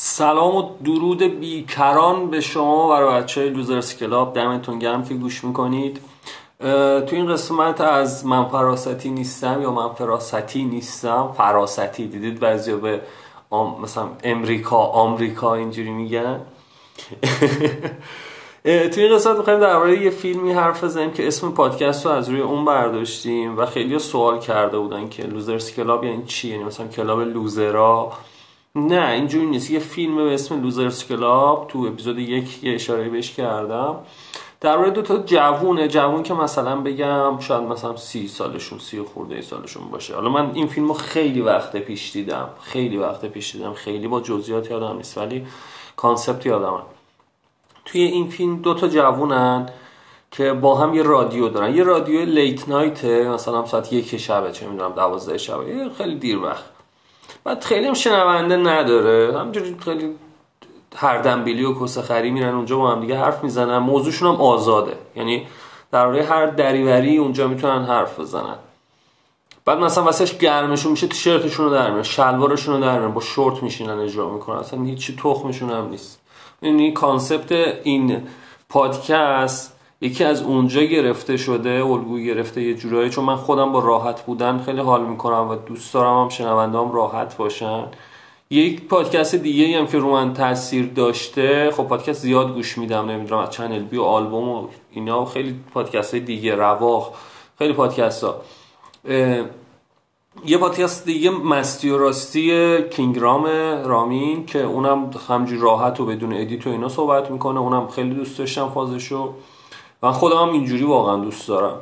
سلام و درود بیکران به شما و بچه های Losers Club. دمتون گرم که گوش می‌کنید. تو این قسمت از من فراستی نیستم یا من فراستی نیستم؟ فراستی دیدید بعضی به مثلا امریکا آمریکا اینجوری میگن؟ توی این قسمت می‌خوایم درباره یه فیلمی حرف بزنیم که اسم پادکست رو از روی اون برداشتیم و خیلی سوال کرده بودن که Losers Club یعنی چی یعنی مثلا club loser ا نه اینجوری نیست. یه فیلم به اسم Losers Club تو اپیزود یک یه اشاره بهش کردم. در مورد دو تا جوونه جوون که مثلا بگم شاید مثلا سی سالشون سی خورده سالشون باشه. حالا من این فیلم رو خیلی وقت پیش دیدم. خیلی وقت پیش دیدم. خیلی با جزئیات یادم نیست ولی concept یادم توی این فیلم دو تا جوونن که با هم یه رادیو دارن. یه رادیو late night مثلا ساعت یک شبه چه می‌دونم دوازده شبه. خیلی دیر وقت. بعد خیلی هم شنونده نداره. همینجوری خیلی هردنبیلی و کسخلی میرن اونجا با هم دیگه حرف می‌زنن. موضوعشون هم آزاده. یعنی هر دری وری اونجا می‌تونن حرف بزنن. بعد مثلا واسهش گرمشون میشه تیشرتشون رو در میارن شلوارشون رو در با شورت میشینن اجرا می‌کنن. اصلا هیچی تخمشون هم نیست. یعنی concept این پادکست یکی از اونجا گرفته شده الگو گرفته یه جورایی چون من خودم با راحت بودن خیلی حال می‌کنم و دوست دارم هم شنونده هم راحت باشن. یک پادکست دیگه هم که رو من تاثیر داشته خب پادکست زیاد گوش میدم نمی‌دونم از چنل بی و آلبوم و اینا و خیلی پادکست دیگه رواق خیلی پادکست ها یه پادکست دیگه مستی و راستی کینگرام رامین که اونم همینجور راحت و بدون ادیت و اینا صحبت می‌کنه. اونم خیلی دوست داشتم فازشو. من خودم هم اینجوری واقعا دوست دارم.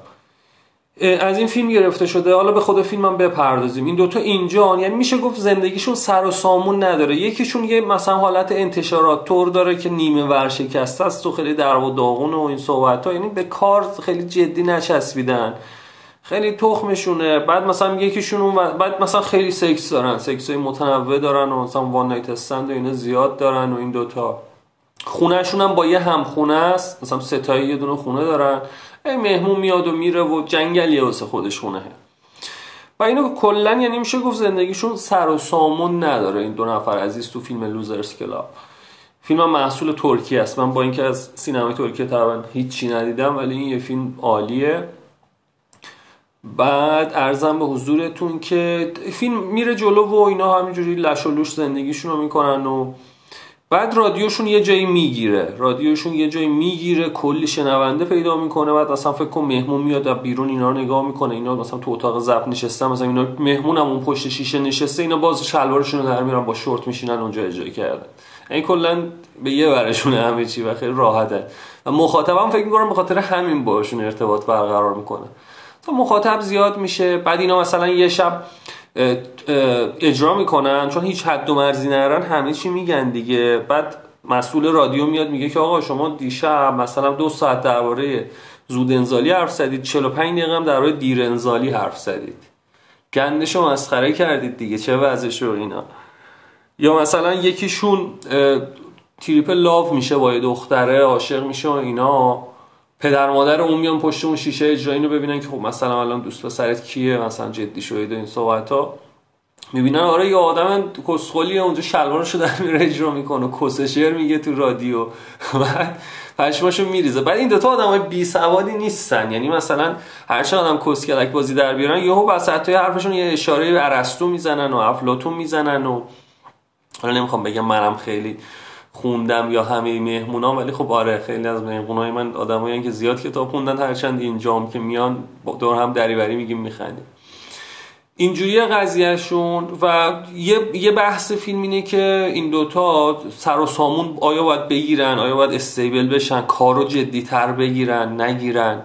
از این فیلم گرفته شده حالا به خود فیلمم بپردازیم. این دوتا اینجا یعنی میشه گفت زندگیشون سر و سامون نداره. یکیشون یه مثلا حالت انتشارات طور داره که نیمه ورشکسته است و خیلی در و داغون و این صحبت ها یعنی به کار خیلی جدی نچسبیدن. خیلی تخمشونه. بعد مثلا یکیشون بعد مثلا خیلی سکس دارن. سکس های متنوع دارن و مثلا one night stand و اینا زیاد دارن و این دوتا. خونهشون هم با یه همخونه است. مثلا سه‌تایی یه دونه خونه دارن. ای مهمون میاد و میره و جنگلیه واسه خودش خونه. و اینو کلا یعنی میشه گفت زندگیشون سر و سامون نداره. این دو نفر عزیز تو فیلم Losers Club فیلم هم محصول ترکی است. من با اینکه از سینمای ترکیه تقریبا هیچی ندیدم ولی این یه فیلم عالیه. بعد ارزم به حضورتون که فیلم میره جلو و اینا همینجوری لش و لوش زندگیشون رو می‌کنن و بعد رادیوشون یه جایی می‌گیره. رادیوشون یه جایی می‌گیره کلی شنونده پیدا می‌کنه بعد مثلا فکر کن مهمون میاد از بیرون اینا رو نگاه می‌کنه. اینا مثلا تو اتاق ضبط نشستن مثلا اینا مهمون هم اون پشت شیشه نشسته اینا باز شلوارشون رو در میارن با شورت میشینن اونجا اجرا کردن. این کلا به یه ورشون همه چی و خیلی راحته. و مخاطبم فکر می‌کنم به خاطر همین باشون ارتباط برقرار می‌کنه. تا مخاطب زیاد میشه بعد اینا مثلا یه شب اجرا می‌کنن چون هیچ حد و مرزی نرن همه چی میگن دیگه. بعد مسئول رادیو میاد میگه که آقا شما دیشب مثلا دو ساعت درباره زود انزالی حرف زدید 45 دقیقه هم درباره دیر انزالی حرف زدید. گندشو مسخره کردید دیگه چه وضعش رو اینا. یا مثلا یکیشون تریپ لاو میشه با یه دختره عاشق میشه و اینا. پدر مادر اون میان پشت اون شیشه اجرایی رو ببینن که خب مثلا الان دوست پسرت کیه مثلا جدی شده این صحبت ها می‌بینن آره یه آدم کسخلیه اونجا شلوارشو در میره اجرا می‌کنه کسشر میگه تو رادیو. بعد پشماشو میریزه. بعد این دوتا آدم های بی سوادی نیستن. یعنی مثلا هر چه آدم کسکلک بازی در بیارن یهو وسط حرفشون یه اشاره ارسطو می‌زنن و افلاطون می‌زنن و حالا نمی‌خوام بگم منم خیلی خوندم یا همه مهمونا ولی خب آره خیلی از مهمونای من آدمایی که زیاد کتاب خوندن هرچند اینجام که میان دور هم دریوری میگیم میخندیم. اینجوری قضیهشون و یه, یه بحث فیلم اینه که این دوتا سر و سامون آیا باید بگیرن آیا باید استیبل بشن کارو جدی تر بگیرن نگیرن.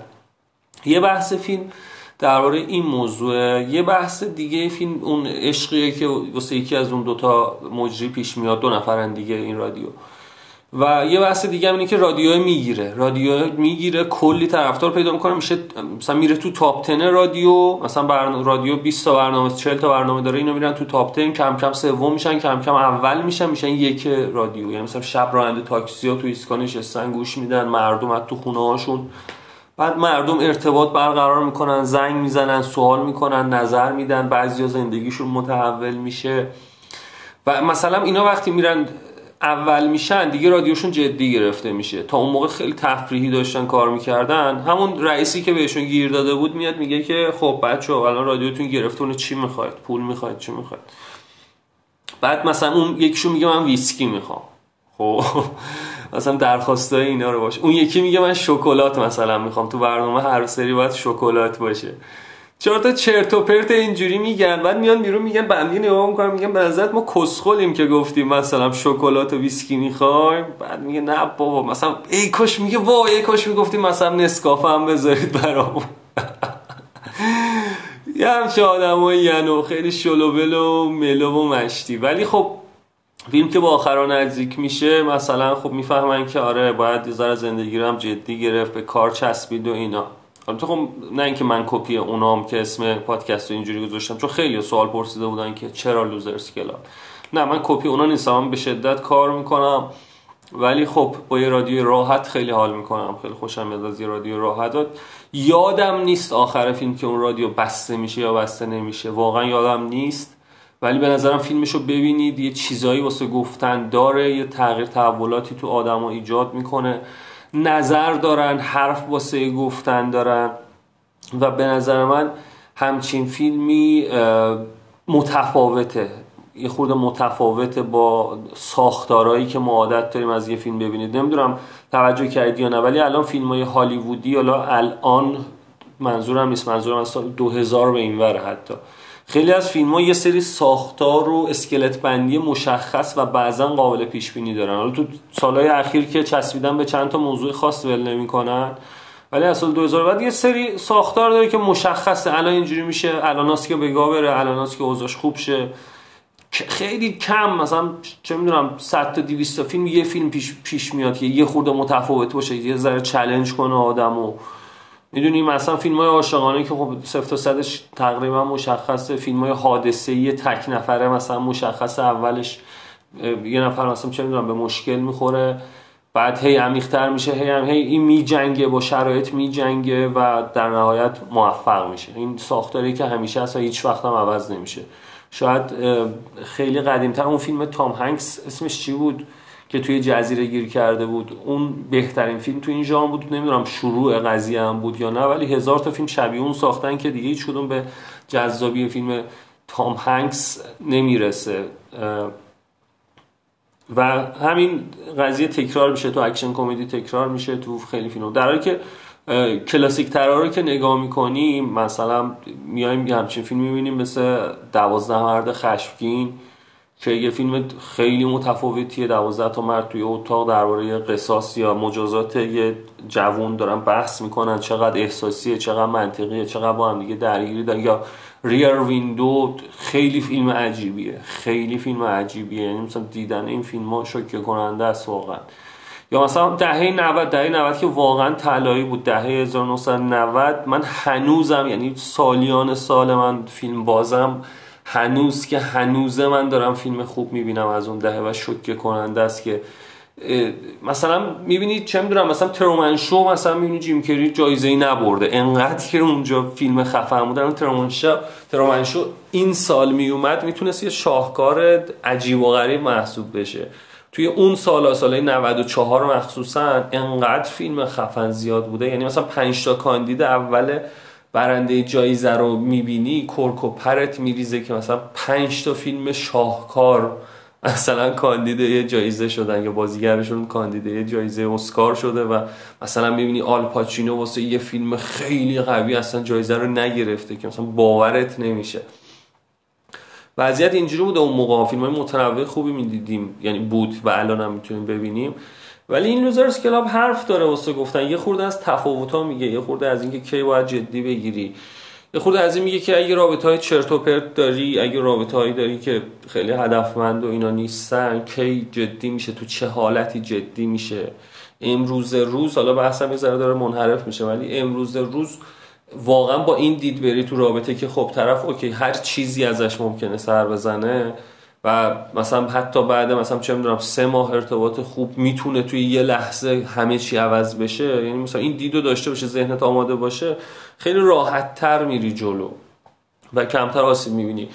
یه بحث فیلم درباره این موضوع. یه بحث دیگه فیلم اون عشقیه که واسه یکی از اون دوتا مجری پیش میاد دو نفرن دیگه این رادیو. و یه بحث دیگه هم اینه که رادیو می‌گیره. رادیو می‌گیره کلی طرفدار پیدا می‌کنه. میشه مثلا میره تو تاپ 10 رادیو مثلا برنامه رادیو 20 تا برنامه 40 تا برنامه داره اینا میرن تو تاپ 10 کم کم سوم میشن کم کم اول میشن میشن یک رادیو. یعنی مثلا شب راننده تاکسی ها تو ایستگاه نشستن گوش میدن مردم تو خونه هاشون. بعد مردم ارتباط برقرار می‌کنن زنگ می‌زنن سوال می‌کنن نظر میدن بعضیا زندگیشون متحول میشه. و مثلا اینا وقتی میرن اول میشن دیگه رادیوشون جدی گرفته میشه. تا اون موقع خیلی تفریحی داشتن کار می‌کردن. همون رئیسی که بهشون گیر داده بود میاد میگه که خب بچه الان رادیوتون گرفته چی می‌خواید؟ پول می‌خواید؟ چی می‌خواید؟ بعد مثلا اون یکیشون میگه من ویسکی می‌خوام. خب مثلا درخواسته اینا رو باشه. اون یکی میگه من شکلات مثلا می‌خوام. تو برنامه هر سری باید شکلات باشه. چهار تا چرت و پرت اینجوری میگن. بعد میان بیرون میگن بندی نگاه می‌کنم میگن به ما کسخلیم که گفتیم مثلا شکلات و ویسکی می‌خوایم. بعد میگه نه بابا مثلا ای کاش میگه وای ای کاش می‌گفتیم مثلا نسکافه هم بذارید برامون. یه همچه آدم و خیلی شلوبل و ملو و مشتی. ولی خب فیلم که با آخران نزدیک میشه مثلا خب می‌فهمن که آره باید یه ذره زندگی رو هم جدی گرفت به کار چسبید و اینا. البته خب نه اینکه من کپی اونام که اسم پادکست رو اینجوری گذاشتم چون خیلی سوال پرسیده بودن که چرا Losers Club نه من کپی اونا نیستم به شدت کار می‌کنم. ولی خب با یه رادیو راحت خیلی حال می‌کنم. خیلی خوشم میاد از یه رادیو راحت. یادم نیست آخر فیلم که اون رادیو بسته میشه یا بسته نمیشه. واقعا یادم نیست. ولی به نظرم فیلمشو ببینید یه چیزایی واسه گفتن داره یه تغییر تحولاتی تو آدم ایجاد می‌کنه. نظر دارن حرف واسه گفتن دارن و به نظر من همچین فیلمی متفاوته. یه خورده متفاوته با ساختارهایی که ما عادت داریم از یه فیلم ببینید. نمی‌دونم توجه کردی یا نه ولی الان فیلم های هالیوودی حالا الان منظورم نیست منظورم از سال 2000 به این وره حتی. خیلی از فیلم ها یه سری ساختار و اسکلت بندی مشخص و بعضا قابل پیش بینی دارن. حالا تو سالهای اخیر که چسبیدن به چند تا موضوع خاص ول نمی‌کنن ولی سال 2000 بعد یه سری ساختار داره که مشخصه. الان اینجوری میشه الان که بگاه بره الان که اوضاعش خوب شه. خیلی کم مثلا چه می‌دونم 100 تا 200 تا فیلم یه فیلم پیش, پیش میاد که یه خورده متفاوت باشه یه ذره چالش کنه آدمو. می‌دونی مثلا فیلم های عاشقانه که خب صفر تا صدش تقریبا مشخصه فیلم های حادثه یه تک نفره مثلا مشخص اولش یه نفر مثلا چه می‌دونم به مشکل می‌خوره بعد هی عمیق‌تر میشه هی هم هی این میجنگه با شرایط میجنگه و در نهایت موفق میشه. این ساختاری که همیشه اصلا هیچ وقت هم عوض نمیشه. شاید خیلی قدیمتر اون فیلم تام هنگس اسمش چی بود؟ که توی جزیره گیر کرده بود. اون بهترین فیلم تو این ژانر بود. نمی‌دونم شروع قضیه هم بود یا نه ولی هزار تا فیلم شبیه اون ساختن که دیگه هیچ کدوم به جذابی فیلم تام هنکس نمی‌رسه. و همین قضیه تکرار میشه تو اکشن کمدی تکرار میشه تو خیلی فیلم. در حالی که کلاسیک ترها رو که نگاه می‌کنیم مثلا میایم همچین فیلم می‌بینیم مثل دوازده مرد خشمگین. که یه فیلم خیلی متفاوتیه. دوازده تا مرد توی اتاق درباره قصاص یا مجازات یه جوون دارن بحث می‌کنن. چقدر احساسیه چقدر منطقیه چقدر با هم دیگه درگیری دارن. یا ریر ویندو خیلی فیلم عجیبیه. خیلی فیلم عجیبیه. یعنی مثلا دیدن این فیلم ها شوکه کننده است واقعا. یا مثلا دهه 90 دهه 90 که واقعا طلایی بود. دهه 1990 من هنوزم یعنی سالیان سال من فیلم بازم هنوز که هنوزه من دارم فیلم خوب می‌بینم از اون دهه و شوکه کننده است که مثلا می‌بینید چه می‌دونم مثلا ترومن شو مثلا می‌بینی جیم کری جایزه ای نبرده. انقدر که اونجا فیلم خفن بودن ترومن شو ترومن شو این سال میومد می‌تونست یه شاهکار عجیب و غریب محسوب بشه. توی اون سال سال 94 مخصوصا انقدر فیلم خفن زیاد بوده. یعنی مثلا 5 تا کاندید اول برنده جایزه رو می‌بینی کرک و پرت میریزه که مثلا 5 تا فیلم شاهکار مثلا کاندید جایزه شدن یا بازیگرشون کاندید جایزه اسکار شده و مثلا می‌بینی آل پاچینو واسه یه فیلم خیلی قوی اصلا جایزه رو نگرفته که مثلا باورت نمیشه. وضعیت اینجوری بوده اون موقع. فیلم های متنوع خوبی می‌دیدیم یعنی بود و الان هم می‌تونیم ببینیم. ولی این لوزرز کلاب حرف داره واسه گفتن. یه خورده از تفاوت ها میگه یه خورده از اینکه کی باید جدی بگیری. یه خورده از این میگه که اگه رابطه های چرت و پرت داری اگه رابطه هایی داری که خیلی هدفمند و اینا نیستن کی جدی میشه؟ تو چه حالتی جدی میشه؟ امروز روز حالا بحثم یه ذره داره منحرف میشه ولی امروز روز واقعا با این دید بری تو رابطه که خب طرف okay هر چیزی ازش ممکنه سر بزنه و مثلا حتی بعد مثلا چه می‌دونم سه ماه ارتباط خوب می‌تونه توی یه لحظه همه چی عوض بشه. یعنی مثلا این دیدو داشته باشه ذهنت آماده باشه خیلی راحت تر میری جلو و کمتر آسیب می‌بینی.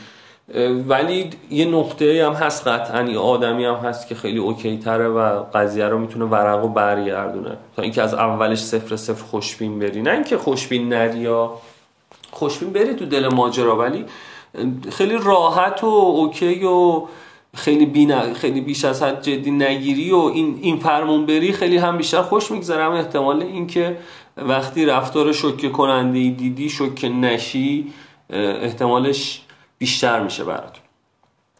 ولی یه نقطه هم هست قطعا یه آدمی هم هست که خیلی okay تره و قضیه رو می‌تونه ورقو برگردونه. تا اینکه از اولش صفر صفر خوشبین بری. نه اینکه خوشبین نری یا خوشبین بری تو دل ماجرا ولی خیلی راحت و اوکی و خیلی بی خیلی بیش از حد جدی نگیری و این این فرمون بری خیلی هم بیشتر خوش میگذرم احتمال اینکه وقتی رفتار شوکه کننده دیدی شوکه نشی احتمالش بیشتر میشه برات.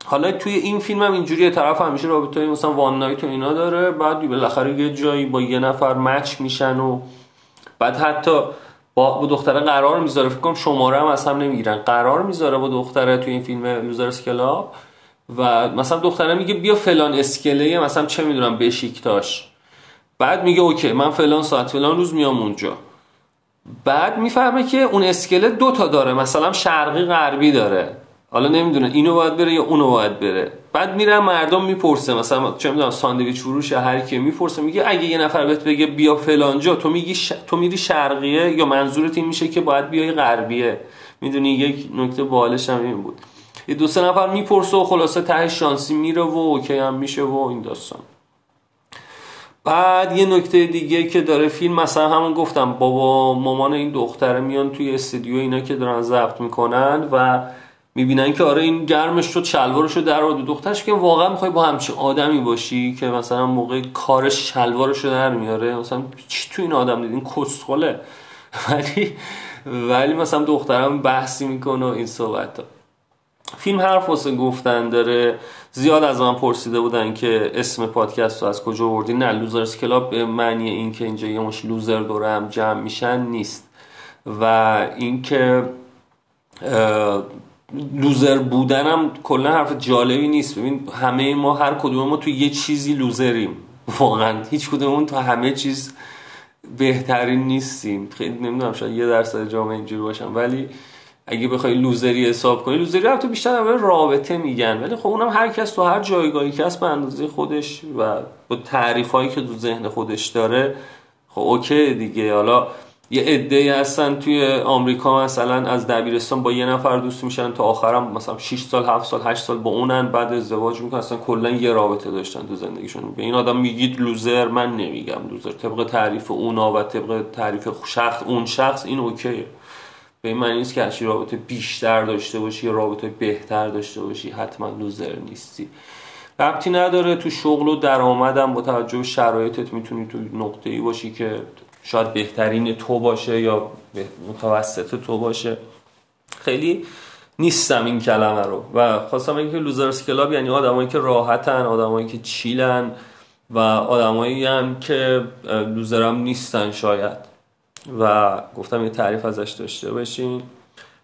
حالا توی این فیلم هم اینجوری طرف همیشه رابطه مثلا وان نایت و اینا داره. بعد بالاخره یه جایی با یه نفر مچ میشن و بعد حتی با, دختره قرار می‌ذاره. فکر کنم شماره هم هم نمی‌گیرن. قرار می‌ذاره با دختره توی این فیلم Losers Club و مثلا دختره میگه بیا فلان اسکله مثلا چه می‌دونم بشیکتاش بعد میگه OK من فلان ساعت فلان روز میام اونجا. بعد می‌فهمه که اون اسکله دو تا داره. مثلا شرقی غربی داره. حالا نمی‌دونه اینو باید بره یا اونو باید بره. بعد میرن مردم می‌پرسه مثلا چه می‌دونم ساندویچ فروش هر کی می‌پرسه میگه اگه یه نفر بهت بگه بیا فلانجا تو میگی تو میری شرقیه یا منظورت این میشه که باید بیای غربیه؟ می‌دونی یک نکته بالش هم این بود. یه دو سه نفر می‌پرسه و خلاصه ته شانسی میره و اوکی هم میشه و این داستان. بعد یه نکته دیگه که داره فیلم مثلا همون گفتم بابا مامان این دختره میان توی استودیو اینا که دارن ضبط می‌کنن و می‌بینن که آره این گرمش شد شلوارشو در آورد دخترش که واقعا می‌خوای با همچین آدمی باشی که مثلا موقع کارش شلوارشو در میاره. مثلا چی تو این آدم دیدین کسخله. ولی ولی مثلا دخترم بحثی می‌کنه و این صحبت ها. فیلم حرف واسه گفتن داره. زیاد از من پرسیده بودن که اسم پادکست رو از کجا وردی نه Losers Club به معنی این که اینجا یه مشت loser دور هم جمع میشن نیست. و اینکه loser بودنم کلا حرف جالبی نیست. ببین همه ما هر کدوم ما تو یه چیزی loser یم. واقعا هیچ کدوممون تو همه چیز بهترین نیستیم. خیلی نمی‌دونم شاید یه درصد جامعه اینجوری باشم. ولی اگه بخوای loser ی حساب کنی loser ی هم تو بیشتر به رابطه میگن. ولی خب اونم هر کس تو هر جایگاهی که به اندازه خودش و با تعریف هایی که تو ذهن خودش داره خب OK دیگه. حالا یه عده هستن توی آمریکا مثلا از دبیرستان با یه نفر دوست میشن تا آخرم مثلا 6 سال 7 سال 8 سال با اونن بعد ازدواج می‌کنن. اصلا کلا یه رابطه داشتن تو زندگیشون. به این آدم میگید loser من نمیگم loser. طبق تعریف اونا و طبق تعریف شخص اون شخص این OK ه. به این معنی نیست که هرچی رابطه بیشتر داشته باشی یا رابطه بهتر داشته باشی. حتما loser نیستی. ربطی نداره. تو شغل و درآمدم با توجه شرایطت می‌تونی تو نقطه ای باشی که شاید بهترین تو باشه یا متوسط تو باشه. خیلی نیستم این کلمه رو. و خواستم اینکه Losers Club یعنی آدمایی که راحتن آدمایی که chill ن و آدمایی هم که loser م نیستن شاید. و گفتم یه تعریف ازش داشته باشین.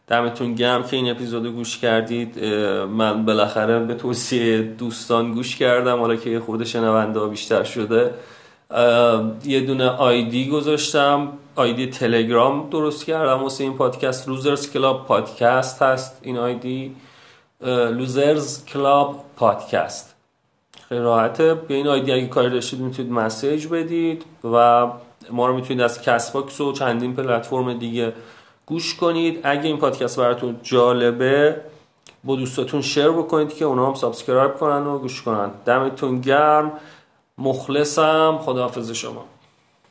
دمتون گرم که این اپیزود گوش کردید. من بالاخره به توصیه دوستان گوش کردم حالا که خود شنونده بیشتر شده. یه دونه ID گذاشتم. ID تلگرام درست کردم واسه این پادکست. Losers Club پادکست هست این ID Losers Club پادکست خیلی راحته. به این ID اگه کاری داشتید می‌تونید message بدید و ما رو می‌تونید از Castbox و چندین پلتفرم دیگه گوش کنید. اگه این پادکست براتون جالبه با دوستاتون share بکنید که اونا هم subscribe کنن و گوش کنن. دمتون گرم. مخلصم. خداحافظ شما.